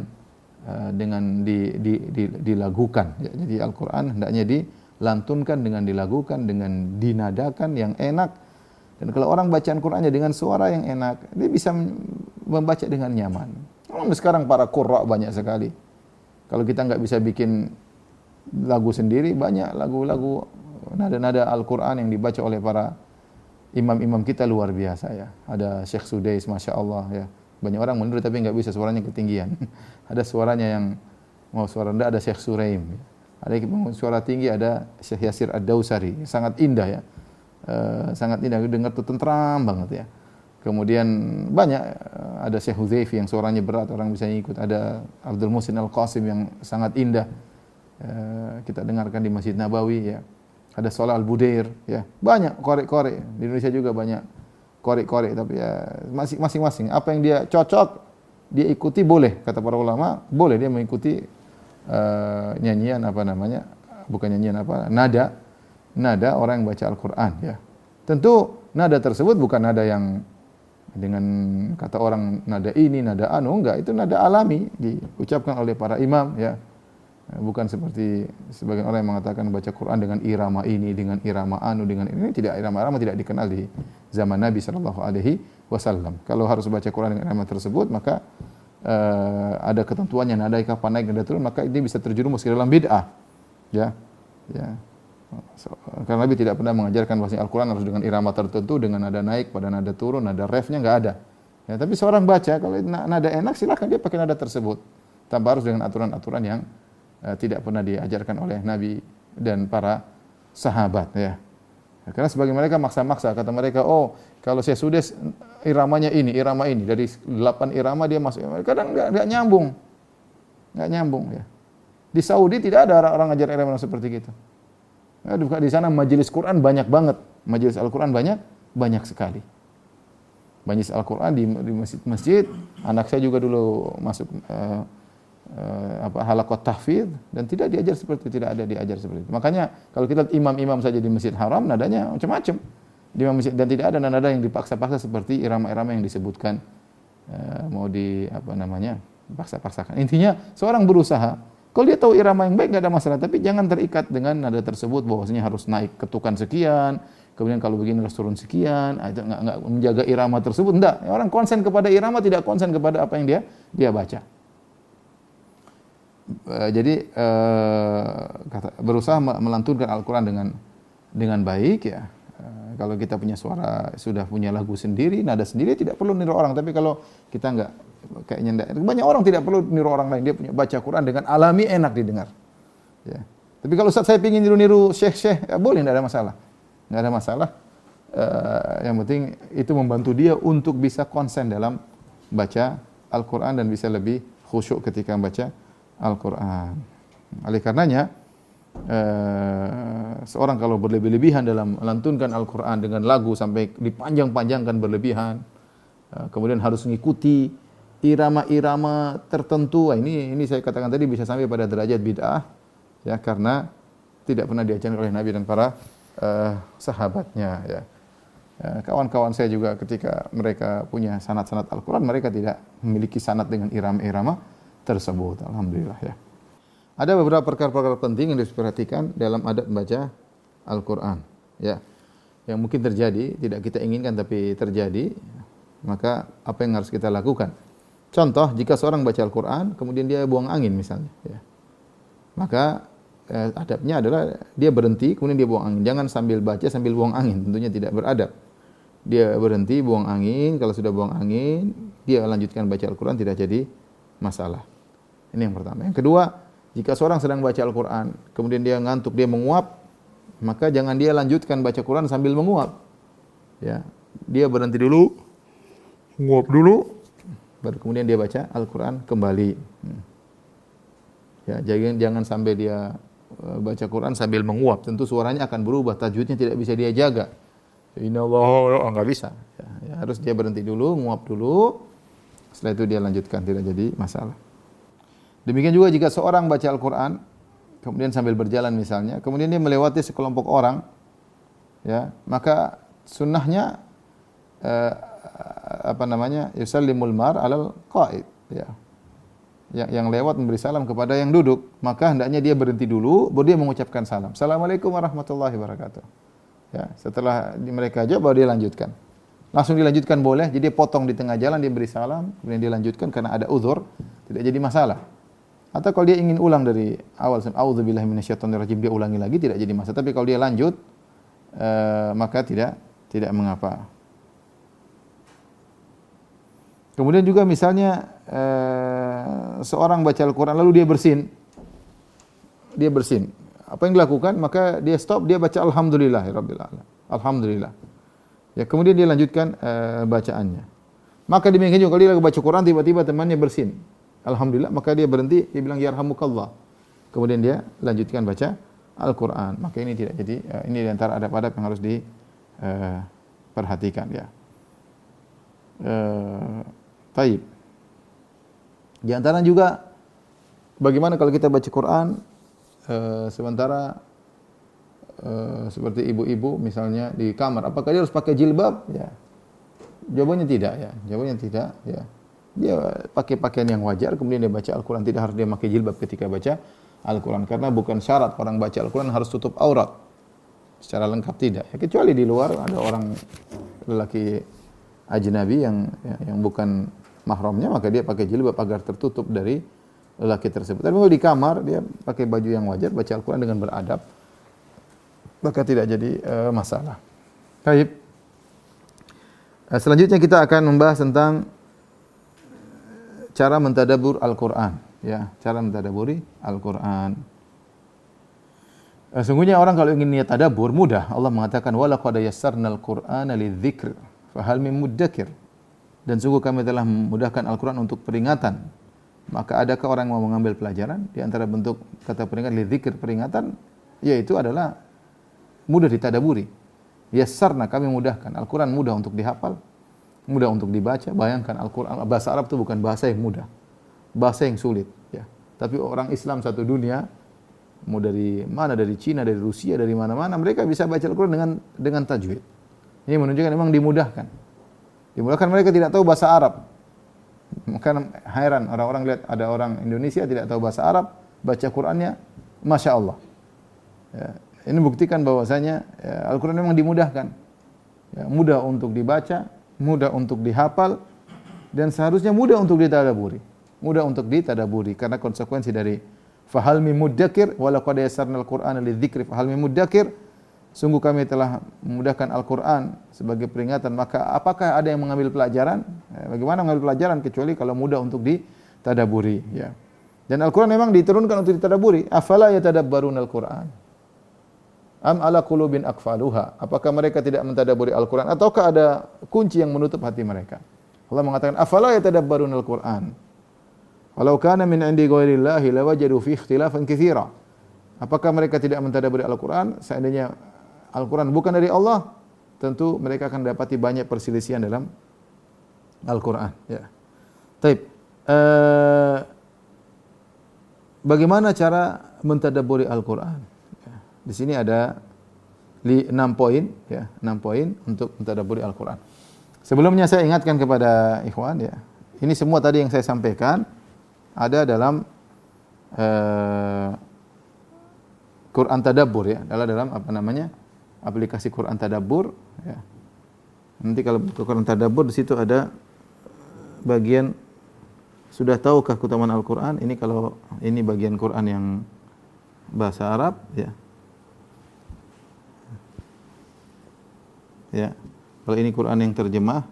uh, dengan di, di, di, dilagukan. Ya, jadi Al-Quran hendaknya dilantunkan dengan dilagukan, dengan dinadakan yang enak. Dan kalau orang bacaan Qur'annya dengan suara yang enak, dia bisa membaca dengan nyaman. Sekarang para qurra banyak sekali. Kalau kita nggak bisa bikin lagu sendiri, banyak lagu-lagu nada-nada Al-Quran yang dibaca oleh para imam-imam kita luar biasa ya. Ada Syekh Sudais, Masya Allah ya. Banyak orang menurut tapi nggak bisa suaranya ketinggian. <laughs> ada suaranya yang mau suara rendah, ada Syekh Suraim. Ada yang suara tinggi, ada Syekh Yasir Ad-Dausari. Sangat indah ya. Uh, sangat indah. Dengar tuh tentram banget ya. Kemudian banyak uh, ada Syekh Huzaifi yang suaranya berat orang bisa ikut ada Abdul Musin Al Qasim yang sangat indah. Uh, kita dengarkan di Masjid Nabawi ya. Ada Salah Al Budair ya. Banyak korek-korek. Di Indonesia juga banyak korek-korek tapi ya masing-masing apa yang dia cocok dia ikuti boleh kata para ulama boleh dia mengikuti uh, nyanyian apa namanya bukan nyanyian apa nada nada orang yang baca Al-Quran ya. Tentu nada tersebut bukan nada yang dengan kata orang nada ini, nada anu, enggak, itu nada alami diucapkan oleh para imam ya. Bukan seperti sebagian orang yang mengatakan baca Quran dengan irama ini, dengan irama anu, dengan ini tidak irama-irama tidak dikenal di zaman Nabi Shallallahu alaihi wasallam. Kalau harus baca Quran dengan irama tersebut, maka uh, ada ketentuannya nada kapan naik nada turun, maka ini bisa terjerumus ke dalam bid'ah. Ya. Ya. Karena Nabi tidak pernah mengajarkan bahwa Al-Quran harus dengan irama tertentu, dengan nada naik, pada nada turun, nada refnya nggak ada. Ya, tapi seorang baca, kalau nada enak silahkan dia pakai nada tersebut. Tanpa harus dengan aturan-aturan yang tidak pernah diajarkan oleh Nabi dan para sahabat. Ya. Karena sebagian mereka maksa-maksa, kata mereka, oh kalau saya sudah iramanya ini, irama ini, dari delapan irama dia masuk. Kadang nggak, nggak nyambung. Nggak nyambung ya. Di Saudi tidak ada orang, -orang ngajar irama seperti itu. Ya, di sana majelis Quran banyak banget. Majelis Al-Quran banyak, banyak sekali. Majelis Al-Quran di, di masjid-masjid. Anak saya juga dulu masuk uh, apa halakot tahfidz dan tidak diajar seperti tidak ada diajar seperti itu. Makanya kalau kita imam-imam saja di Masjid Haram nadanya macam-macam. Di masjid dan tidak ada nada yang dipaksa-paksa seperti irama-irama yang disebutkan uh, mau di apa namanya? paksa-paksakan. Intinya seorang berusaha kalau dia tahu irama yang baik nggak ada masalah, tapi jangan terikat dengan nada tersebut bahwasanya harus naik ketukan sekian, kemudian kalau begini harus turun sekian, ah, itu nggak menjaga irama tersebut. Enggak, orang konsen kepada irama tidak konsen kepada apa yang dia dia baca. Uh, jadi uh, kata, berusaha melantunkan Al-Quran dengan dengan baik ya. Uh, kalau kita punya suara sudah punya lagu sendiri, nada sendiri tidak perlu niru orang. Tapi kalau kita nggak kayaknya enggak. Banyak orang tidak perlu niru orang lain, dia punya baca Quran dengan alami enak didengar. Ya. Tapi kalau saat saya ingin niru-niru syekh-syekh, ya boleh, tidak ada masalah. Tidak ada masalah. Uh, yang penting itu membantu dia untuk bisa konsen dalam baca Al-Quran dan bisa lebih khusyuk ketika membaca Al-Quran. Oleh karenanya, uh, seorang kalau berlebih-lebihan dalam melantunkan Al-Quran dengan lagu sampai dipanjang-panjangkan berlebihan, uh, kemudian harus mengikuti irama-irama tertentu. Ini ini saya katakan tadi bisa sampai pada derajat bid'ah ya karena tidak pernah diajarkan oleh Nabi dan para uh, sahabatnya ya. ya. Kawan-kawan saya juga ketika mereka punya sanat-sanat Al-Quran, mereka tidak memiliki sanat dengan irama-irama tersebut. Alhamdulillah ya. Ada beberapa perkara-perkara penting yang harus diperhatikan dalam adab membaca Al-Quran. Ya. Yang mungkin terjadi, tidak kita inginkan tapi terjadi, maka apa yang harus kita lakukan? Contoh, jika seorang baca Al-Quran, kemudian dia buang angin misalnya. Ya. Maka eh, adabnya adalah dia berhenti, kemudian dia buang angin. Jangan sambil baca sambil buang angin, tentunya tidak beradab. Dia berhenti, buang angin, kalau sudah buang angin, dia lanjutkan baca Al-Quran, tidak jadi masalah. Ini yang pertama. Yang kedua, jika seorang sedang baca Al-Quran, kemudian dia ngantuk, dia menguap, maka jangan dia lanjutkan baca Quran sambil menguap. Ya, dia berhenti dulu, menguap dulu, baru kemudian dia baca Al-Quran kembali. Hmm. Ya, jangan jangan sampai dia uh, baca Quran sambil menguap. Tentu suaranya akan berubah, tajwidnya tidak bisa dia jaga. Inna Allah, oh, nggak bisa. Ya, ya, harus dia berhenti dulu, menguap dulu. Setelah itu dia lanjutkan, tidak jadi masalah. Demikian juga jika seorang baca Al-Quran, kemudian sambil berjalan misalnya, kemudian dia melewati sekelompok orang, ya maka sunnahnya uh, apa namanya yusallimul mar alal qaid ya yang, yang lewat memberi salam kepada yang duduk maka hendaknya dia berhenti dulu baru dia mengucapkan salam assalamualaikum warahmatullahi wabarakatuh Ya, setelah mereka jawab baru dia lanjutkan. Langsung dilanjutkan boleh, jadi potong di tengah jalan dia beri salam, kemudian dia lanjutkan karena ada uzur, tidak jadi masalah. Atau kalau dia ingin ulang dari awal, auzubillahi minasyaitonirrajim dia ulangi lagi tidak jadi masalah. Tapi kalau dia lanjut uh, maka tidak tidak mengapa. Kemudian juga misalnya uh, seorang baca Al-Qur'an lalu dia bersin. Dia bersin. Apa yang dilakukan? Maka dia stop, dia baca alhamdulillah rabbil alamin. Alhamdulillah. Ya, kemudian dia lanjutkan uh, bacaannya. Maka demikian juga kalau dia baca Quran tiba-tiba temannya bersin. Alhamdulillah, maka dia berhenti, dia bilang yarhamukallah. Kemudian dia lanjutkan baca Al-Qur'an. Maka ini tidak jadi uh, ini di antara adab-adab yang harus diperhatikan uh, ya. Uh, taib. Di antara juga bagaimana kalau kita baca Quran uh, sementara Eh, seperti ibu-ibu misalnya di kamar, apakah dia harus pakai jilbab? Ya. Jawabannya tidak ya. Jawabannya tidak ya. Dia pakai pakaian yang wajar kemudian dia baca Al-Qur'an, tidak harus dia pakai jilbab ketika baca Al-Qur'an karena bukan syarat orang baca Al-Qur'an harus tutup aurat. Secara lengkap tidak. Ya, kecuali di luar ada orang lelaki ajnabi yang ya, yang bukan mahramnya maka dia pakai jilbab agar tertutup dari lelaki tersebut. Tapi kalau di kamar dia pakai baju yang wajar baca Al-Qur'an dengan beradab maka tidak jadi uh, masalah. Baik. Uh, selanjutnya kita akan membahas tentang cara mentadabur Al-Qur'an, ya, cara mentadaburi Al-Qur'an. Uh, sungguhnya orang kalau ingin niat tadabur mudah. Allah mengatakan wala qad yassarnal Qur'ana lidzikr fahal min muddakir. Dan sungguh kami telah memudahkan Al-Qur'an untuk peringatan. Maka adakah orang yang mau mengambil pelajaran? Di antara bentuk kata peringatan lidzikr peringatan yaitu adalah mudah ditadaburi. Yassarna kami mudahkan. Al-Quran mudah untuk dihafal, mudah untuk dibaca. Bayangkan Al-Quran, bahasa Arab itu bukan bahasa yang mudah. Bahasa yang sulit. Ya. Tapi orang Islam satu dunia, mau dari mana, dari Cina, dari Rusia, dari mana-mana, mereka bisa baca Al-Quran dengan dengan tajwid. Ini menunjukkan memang dimudahkan. Dimudahkan mereka tidak tahu bahasa Arab. Maka heran orang-orang lihat ada orang Indonesia tidak tahu bahasa Arab, baca Qurannya, Masya Allah. Ya ini buktikan bahwasanya ya, Al-Quran memang dimudahkan. Ya, mudah untuk dibaca, mudah untuk dihafal, dan seharusnya mudah untuk ditadaburi. Mudah untuk ditadaburi karena konsekuensi dari fahal mi muddakir wa laqad yassarna al-Qur'ana lidzikri fahal mi muddakir sungguh kami telah memudahkan Al-Qur'an sebagai peringatan. Maka apakah ada yang mengambil pelajaran? Ya, bagaimana mengambil pelajaran kecuali kalau mudah untuk ditadaburi ya. Dan Al-Qur'an memang diturunkan untuk ditadaburi. Afala yatadabbarun al-Qur'an Am ala qulubin akfaluha? Apakah mereka tidak mentadaburi Al-Qur'an ataukah ada kunci yang menutup hati mereka? Allah mengatakan, "Afala yatadabbarun Al-Qur'an?" Walau kana min 'indi ghairillahi lawajadu fi ikhtilafan katsira. Apakah mereka tidak mentadaburi Al-Qur'an? Seandainya Al-Qur'an bukan dari Allah, tentu mereka akan dapati banyak perselisihan dalam Al-Qur'an, ya. Taib. Uh, bagaimana cara mentadaburi Al-Qur'an? Di sini ada enam poin ya, enam poin untuk mentadabburi Al-Qur'an. Sebelumnya saya ingatkan kepada ikhwan ya. Ini semua tadi yang saya sampaikan ada dalam uh, Quran Tadabbur ya, adalah dalam apa namanya? aplikasi Quran Tadabbur ya. Nanti kalau buka Quran Tadabbur di situ ada bagian sudah tahukah keutamaan Al-Qur'an? Ini kalau ini bagian Quran yang bahasa Arab ya. Ya. Kalau ini Quran yang terjemah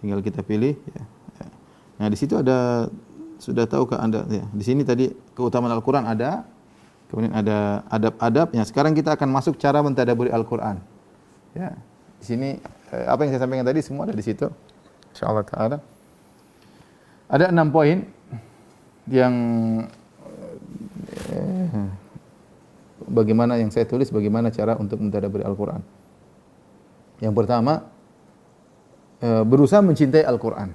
tinggal kita pilih ya. ya. Nah, di situ ada sudah tahukah Anda ya. Di sini tadi keutamaan Al-Qur'an ada. Kemudian ada adab-adabnya. Sekarang kita akan masuk cara mentadaburi Al-Qur'an. Ya. Di sini eh, apa yang saya sampaikan tadi semua ada di situ. Insyaallah taala. Ada enam poin yang eh, bagaimana yang saya tulis bagaimana cara untuk mentadaburi Al-Qur'an. Yang pertama, e, berusaha mencintai Al-Quran.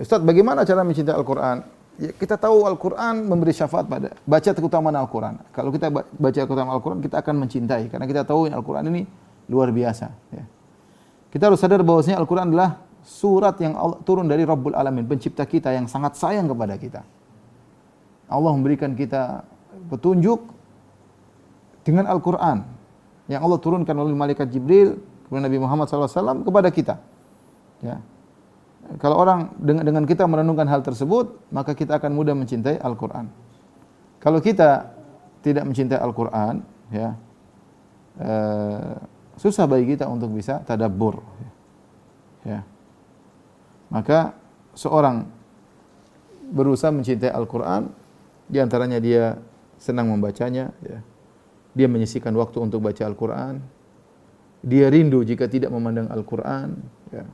Ustaz, bagaimana cara mencintai Al-Quran? Ya, kita tahu Al-Quran memberi syafaat pada baca keutamaan Al-Quran. Kalau kita baca keutamaan Al-Quran, kita akan mencintai karena kita tahu Al-Quran ini luar biasa. Ya. Kita harus sadar bahwasanya Al-Quran adalah surat yang Allah, turun dari Rabbul Alamin, pencipta kita yang sangat sayang kepada kita. Allah memberikan kita petunjuk dengan Al-Quran yang Allah turunkan melalui malaikat Jibril kepada Nabi Muhammad SAW kepada kita. Ya. Kalau orang dengan, dengan kita merenungkan hal tersebut, maka kita akan mudah mencintai Al-Quran. Kalau kita tidak mencintai Al-Quran, ya, eh, susah bagi kita untuk bisa tadabbur. Ya. Maka seorang berusaha mencintai Al-Quran, di antaranya dia senang membacanya, ya. Dia menyisikan waktu untuk baca Al-Quran, dia rindu jika tidak memandang Al-Quran, ya.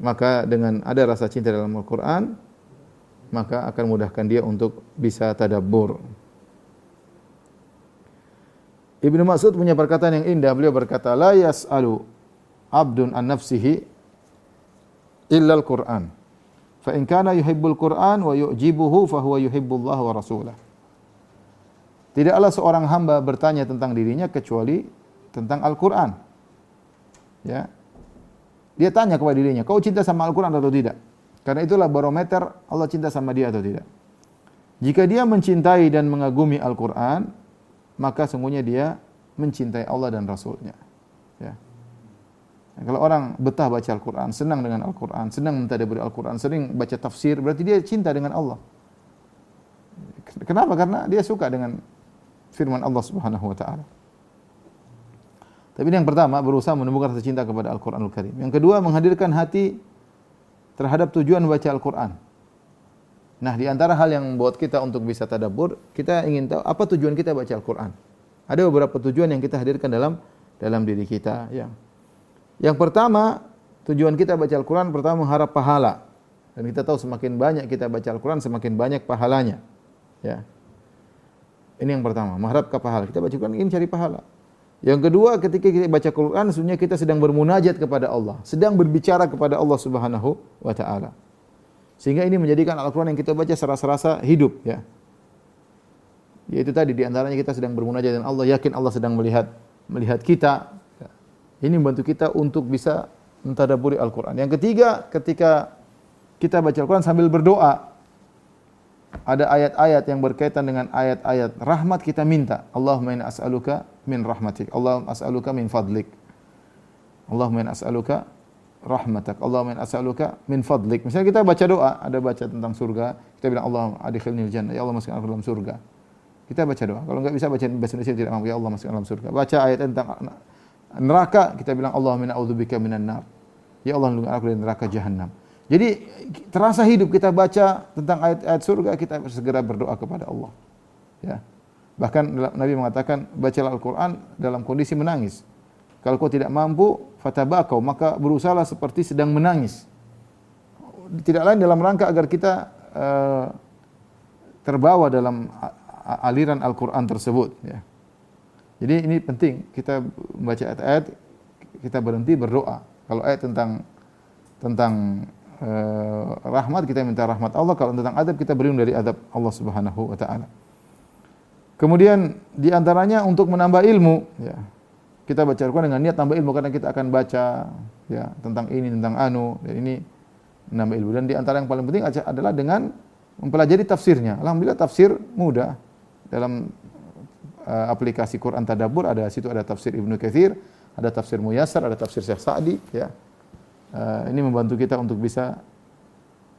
maka dengan ada rasa cinta dalam Al-Quran, maka akan mudahkan dia untuk bisa tadabbur. Ibnu Mas'ud punya perkataan yang indah. Beliau berkata, "La yas'alu abdun an nafsihi illa al-Qur'an." Fa in kana yuhibbul Qur'an wa yu'jibuhu fa huwa yuhibbullah wa rasulah. Tidaklah seorang hamba bertanya tentang dirinya kecuali tentang Al-Qur'an. Ya. Dia tanya kepada dirinya, "Kau cinta sama Al-Qur'an atau tidak?" Karena itulah barometer Allah cinta sama dia atau tidak. Jika dia mencintai dan mengagumi Al-Qur'an, maka sungguhnya dia mencintai Allah dan Rasulnya. Ya. Nah, kalau orang betah baca Al-Quran, senang dengan Al-Quran, senang mentadaburi Al-Quran, sering baca tafsir, berarti dia cinta dengan Allah. Kenapa? Karena dia suka dengan firman Allah Subhanahu wa taala. Tapi yang pertama berusaha menumbuhkan rasa cinta kepada Al-Qur'anul Karim. Yang kedua menghadirkan hati terhadap tujuan baca Al-Qur'an. Nah, di antara hal yang membuat kita untuk bisa tadabbur, kita ingin tahu apa tujuan kita baca Al-Qur'an. Ada beberapa tujuan yang kita hadirkan dalam dalam diri kita, ya. Yang pertama, tujuan kita baca Al-Quran pertama mengharap pahala. Dan kita tahu semakin banyak kita baca Al-Quran, semakin banyak pahalanya. Ya. Ini yang pertama, mengharap ke pahala. Kita baca Al-Quran ingin cari pahala. Yang kedua, ketika kita baca Al-Quran, sebenarnya kita sedang bermunajat kepada Allah. Sedang berbicara kepada Allah subhanahu wa ta'ala. Sehingga ini menjadikan Al-Quran yang kita baca serasa-rasa hidup. Ya. Yaitu tadi, di antaranya kita sedang bermunajat dengan Allah, yakin Allah sedang melihat melihat kita, ini membantu kita untuk bisa mentadaburi Al-Quran. Yang ketiga, ketika kita baca Al-Quran sambil berdoa, ada ayat-ayat yang berkaitan dengan ayat-ayat rahmat kita minta. Allahumma inna as'aluka min rahmatik. Allahumma as'aluka min fadlik. Allahumma inna as'aluka rahmatak. Allahumma inna as'aluka min fadlik. Misalnya kita baca doa, ada baca tentang surga, kita bilang Allah adkhilnil jannah. Ya Allah masukkan aku dalam surga. Kita baca doa. Kalau enggak bisa baca bahasa Indonesia tidak mampu. Ya Allah masukkan dalam surga. Baca ayat tentang neraka kita bilang Allah min a'udzubika minan nar. Ya Allah lindungi aku dari neraka jahanam. Jadi terasa hidup kita baca tentang ayat-ayat surga kita segera berdoa kepada Allah. Ya. Bahkan Nabi mengatakan bacalah Al-Qur'an dalam kondisi menangis. Kalau kau tidak mampu fatabakau maka berusahalah seperti sedang menangis. Tidak lain dalam rangka agar kita uh, terbawa dalam aliran Al-Qur'an tersebut ya. Jadi ini penting kita membaca ayat-ayat kita berhenti berdoa. Kalau ayat tentang tentang uh, rahmat kita minta rahmat Allah, kalau tentang adab kita berlindung dari adab Allah Subhanahu wa taala. Kemudian di antaranya untuk menambah ilmu ya. Kita baca Al-Qur'an dengan niat tambah ilmu karena kita akan baca ya tentang ini tentang anu dan ini menambah ilmu dan di antara yang paling penting adalah dengan mempelajari tafsirnya. Alhamdulillah tafsir mudah dalam uh, aplikasi Quran Tadabbur ada situ ada tafsir Ibnu Katsir, ada tafsir Muyassar, ada tafsir Syekh Sa'di ya. Uh, ini membantu kita untuk bisa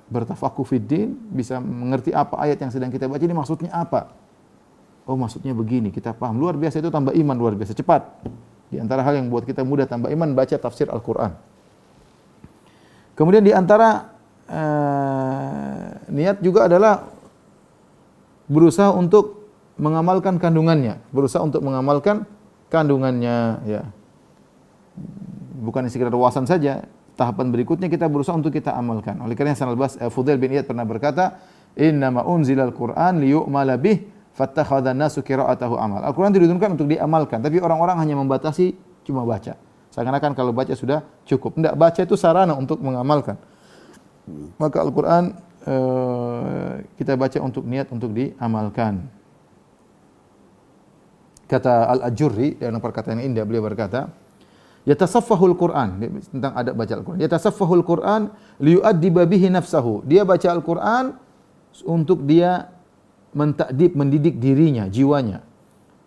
bertafakuh fiddin, bisa mengerti apa ayat yang sedang kita baca ini maksudnya apa. Oh maksudnya begini, kita paham. Luar biasa itu tambah iman luar biasa cepat. Di antara hal yang buat kita mudah tambah iman baca tafsir Al-Qur'an. Kemudian di antara uh, niat juga adalah berusaha untuk mengamalkan kandungannya, berusaha untuk mengamalkan kandungannya ya. Bukan sekedar wawasan saja, tahapan berikutnya kita berusaha untuk kita amalkan. Oleh karena Hasan al-Bas uh, Fudail bin Iyad pernah berkata, "Inna ma unzilal Qur'an liyu'mala bih fattakhadha an-nasu qira'atahu amal." Al-Qur'an diturunkan untuk diamalkan, tapi orang-orang hanya membatasi cuma baca. Seakan-akan kalau baca sudah cukup. Tidak, baca itu sarana untuk mengamalkan. Maka Al-Qur'an uh, kita baca untuk niat untuk diamalkan kata Al-Ajurri dalam perkataan indah beliau berkata yatasaffahul Quran tentang adab baca Al-Quran yatasaffahul Quran liyu'addiba bihi nafsahu dia baca Al-Quran untuk dia mentakdib mendidik dirinya jiwanya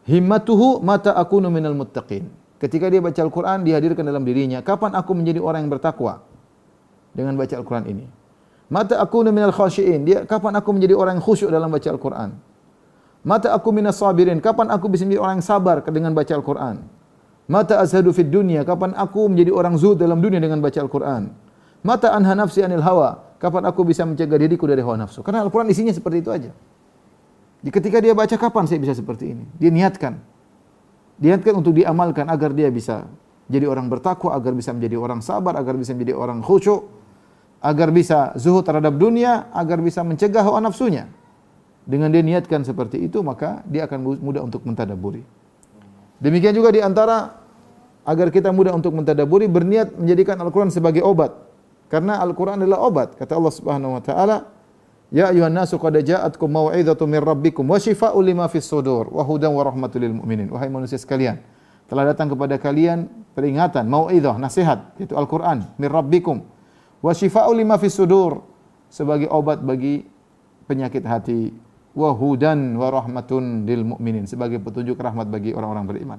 himmatuhu mata akunu minal muttaqin. Ketika dia baca Al-Quran, dihadirkan dalam dirinya. Kapan aku menjadi orang yang bertakwa? Dengan baca Al-Quran ini. Mata aku minal khasyiin. Dia, kapan aku menjadi orang yang khusyuk dalam baca Al-Quran? Mata aku minas sabirin. Kapan aku bisa menjadi orang yang sabar dengan baca Al-Quran? Mata azhadu fid dunia. Kapan aku menjadi orang zuhud dalam dunia dengan baca Al-Quran? Mata anha nafsi anil hawa. Kapan aku bisa mencegah diriku dari hawa nafsu? Karena Al-Quran isinya seperti itu aja. Ketika dia baca, kapan saya bisa seperti ini? Dia niatkan. Niatkan untuk diamalkan agar dia bisa jadi orang bertakwa, agar bisa menjadi orang sabar, agar bisa menjadi orang khusyuk, agar bisa zuhud terhadap dunia, agar bisa mencegah hawa nafsunya. Dengan dia niatkan seperti itu, maka dia akan mudah untuk mentadaburi. Demikian juga di antara agar kita mudah untuk mentadaburi, berniat menjadikan Al-Quran sebagai obat. Karena Al-Quran adalah obat. Kata Allah Subhanahu Wa Taala, Ya ayuhan nasu qad ja'atkum mau'izatu min rabbikum wa shifaa'un lima fis sudur wa hudan wa rahmatul mu'minin. Wahai manusia sekalian, telah datang kepada kalian peringatan, mau'izah, nasihat, yaitu Al-Qur'an min rabbikum wa shifaa'un lima fis sudur sebagai obat bagi penyakit hati wa hudan wa rahmatun lil mu'minin sebagai petunjuk rahmat bagi orang-orang beriman.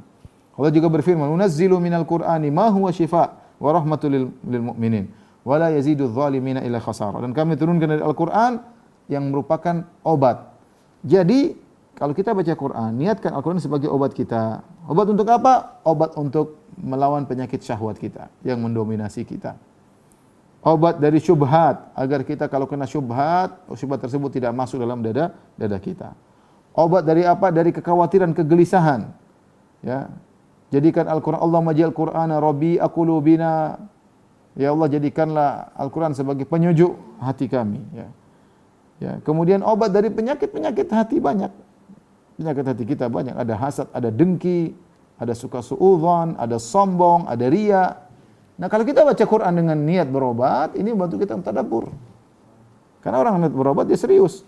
Allah juga berfirman, "Munazzilu minal Qur'ani ma huwa shifa' wa rahmatul lil, lil mu'minin wa la yazidu adh-dhalimina illa khasara." Dan kami turunkan dari Al-Qur'an yang merupakan obat. Jadi, kalau kita baca Quran, niatkan Al-Quran sebagai obat kita. Obat untuk apa? Obat untuk melawan penyakit syahwat kita yang mendominasi kita. Obat dari syubhat agar kita kalau kena syubhat, syubhat tersebut tidak masuk dalam dada dada kita. Obat dari apa? Dari kekhawatiran, kegelisahan. Ya. Jadikan Al-Quran Allah majal Qur'ana Rabbi akulubina. Ya Allah jadikanlah Al-Quran sebagai penyujuk hati kami. Ya. Ya, kemudian obat dari penyakit-penyakit hati banyak. Penyakit hati kita banyak. Ada hasad, ada dengki, ada suka suudzon, ada sombong, ada ria. Nah, kalau kita baca Quran dengan niat berobat, ini membantu kita mentadabbur. Karena orang niat berobat dia serius.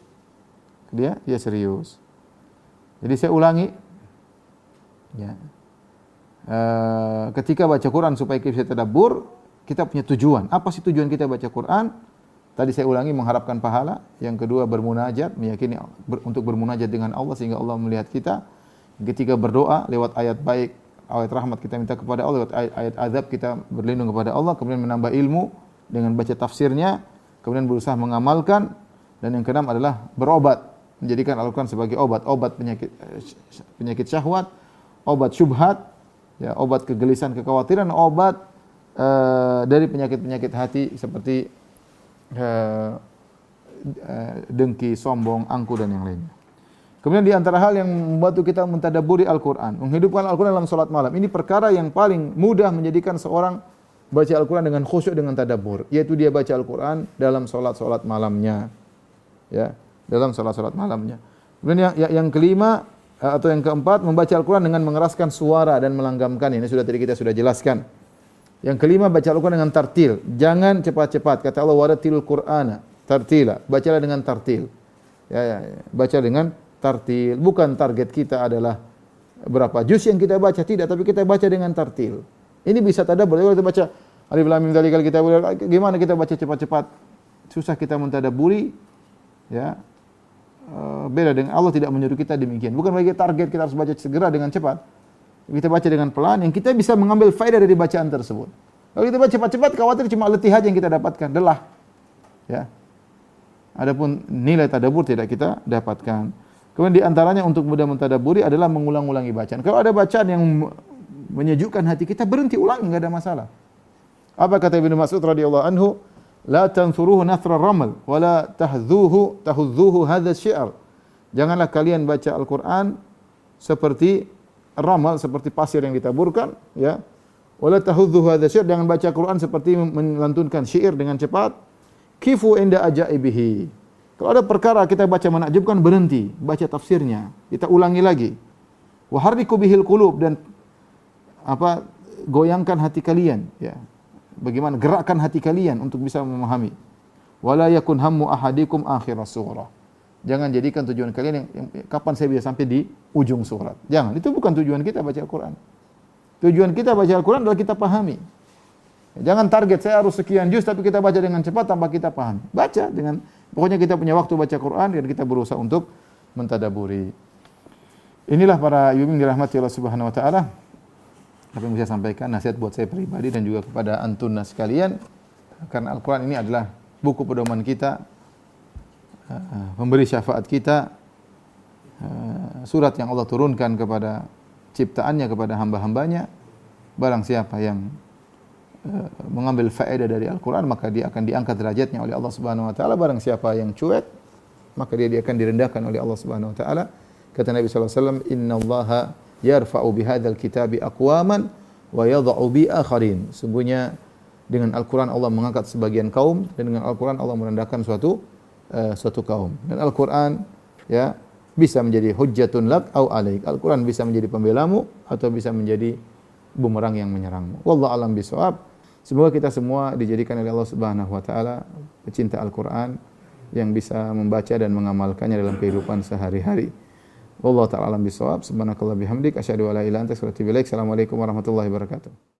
Dia dia serius. Jadi saya ulangi ya. E, ketika baca Quran supaya kita bisa tadabbur, kita punya tujuan. Apa sih tujuan kita baca Quran? Tadi saya ulangi mengharapkan pahala, yang kedua bermunajat, meyakini ber, untuk bermunajat dengan Allah sehingga Allah melihat kita. Ketiga berdoa lewat ayat baik, ayat rahmat kita minta kepada Allah, ayat, ayat azab kita berlindung kepada Allah, kemudian menambah ilmu dengan baca tafsirnya, kemudian berusaha mengamalkan dan yang keenam adalah berobat, menjadikan Al-Qur'an sebagai obat, obat penyakit penyakit syahwat, obat syubhat, ya, obat kegelisahan, kekhawatiran, obat uh, dari penyakit-penyakit hati seperti uh, dengki, sombong, angku dan yang lainnya. Kemudian di antara hal yang membantu kita mentadaburi Al-Quran, menghidupkan Al-Quran dalam sholat malam. Ini perkara yang paling mudah menjadikan seorang baca Al-Quran dengan khusyuk dengan tadabur, yaitu dia baca Al-Quran dalam sholat-sholat malamnya. Ya, dalam sholat-sholat malamnya. Kemudian yang, yang, yang kelima atau yang keempat membaca Al-Quran dengan mengeraskan suara dan melanggamkan. Ini sudah tadi kita sudah jelaskan. Yang kelima baca Al-Quran dengan tartil. Jangan cepat-cepat. Kata Allah waratil Qur'ana. Tartila. Bacalah dengan tartil. Ya, ya, ya. Baca dengan tartil. Bukan target kita adalah berapa juz yang kita baca tidak, tapi kita baca dengan tartil. Ini bisa tadabbur. Kalau kita baca Alif Lam Mim kita gimana kita baca cepat-cepat? Susah kita mentadaburi. Ya. Uh, beda dengan Allah tidak menyuruh kita demikian. Bukan bagi target kita harus baca segera dengan cepat kita baca dengan pelan, yang kita bisa mengambil faedah dari bacaan tersebut. Kalau kita baca cepat-cepat, khawatir cuma letih aja yang kita dapatkan, lelah. Ya. Adapun nilai tadabur tidak kita dapatkan. Kemudian di antaranya untuk mudah mentadaburi adalah mengulang-ulangi bacaan. Kalau ada bacaan yang menyejukkan hati kita, berhenti ulangi, enggak ada masalah. Apa kata Ibnu Mas'ud radhiyallahu anhu? La tansuruhu nathra ramal wa la tahdhuhu tahudzuhu hadha syi'r. Janganlah kalian baca Al-Qur'an seperti ramal seperti pasir yang ditaburkan, ya. Wala tahudzu hadza syair jangan baca Quran seperti melantunkan syair dengan cepat. Kifu inda ajaibihi. Kalau ada perkara kita baca menakjubkan berhenti, baca tafsirnya, kita ulangi lagi. Wa harriku bihil qulub dan apa goyangkan hati kalian, ya. Bagaimana gerakkan hati kalian untuk bisa memahami. Wala yakun hammu ahadikum akhir surah. Jangan jadikan tujuan kalian yang, yang kapan saya bisa sampai di ujung surat. Jangan, itu bukan tujuan kita baca Al-Quran. Tujuan kita baca Al-Quran adalah kita pahami. Jangan target saya harus sekian juz tapi kita baca dengan cepat tanpa kita pahami. Baca dengan pokoknya kita punya waktu baca Quran dan kita berusaha untuk mentadaburi. Inilah para yang dirahmati Allah Subhanahu wa taala. Apa yang bisa sampaikan nasihat buat saya pribadi dan juga kepada antuna sekalian karena Al-Qur'an ini adalah buku pedoman kita, uh, memberi syafaat kita, uh, surat yang Allah turunkan kepada ciptaannya kepada hamba-hambanya. Barang siapa yang mengambil faedah dari Al-Qur'an maka dia akan diangkat derajatnya oleh Allah Subhanahu wa taala. Barang siapa yang cuek maka dia, dia akan direndahkan oleh Allah Subhanahu wa taala. Kata Nabi alaihi wasallam, "Innallaha yarfa'u bihadzal kitabi aqwaman wa yadh'u bi akharin." Sungguhnya dengan Al-Qur'an Allah mengangkat sebagian kaum dan dengan Al-Qur'an Allah merendahkan suatu uh, suatu kaum. Dan Al-Qur'an ya bisa menjadi hujjatun lak au alaik. Al-Qur'an bisa menjadi pembelamu atau bisa menjadi bumerang yang menyerangmu. Wallahu alam bisawab. Semoga kita semua dijadikan oleh Allah Subhanahu wa taala pecinta Al-Qur'an yang bisa membaca dan mengamalkannya dalam kehidupan sehari-hari. Wallahu taala alam bisawab. Subhanakallah bihamdik asyhadu an la ilaha illa anta astaghfiruka wa atubu ilaik. Assalamualaikum warahmatullahi wabarakatuh.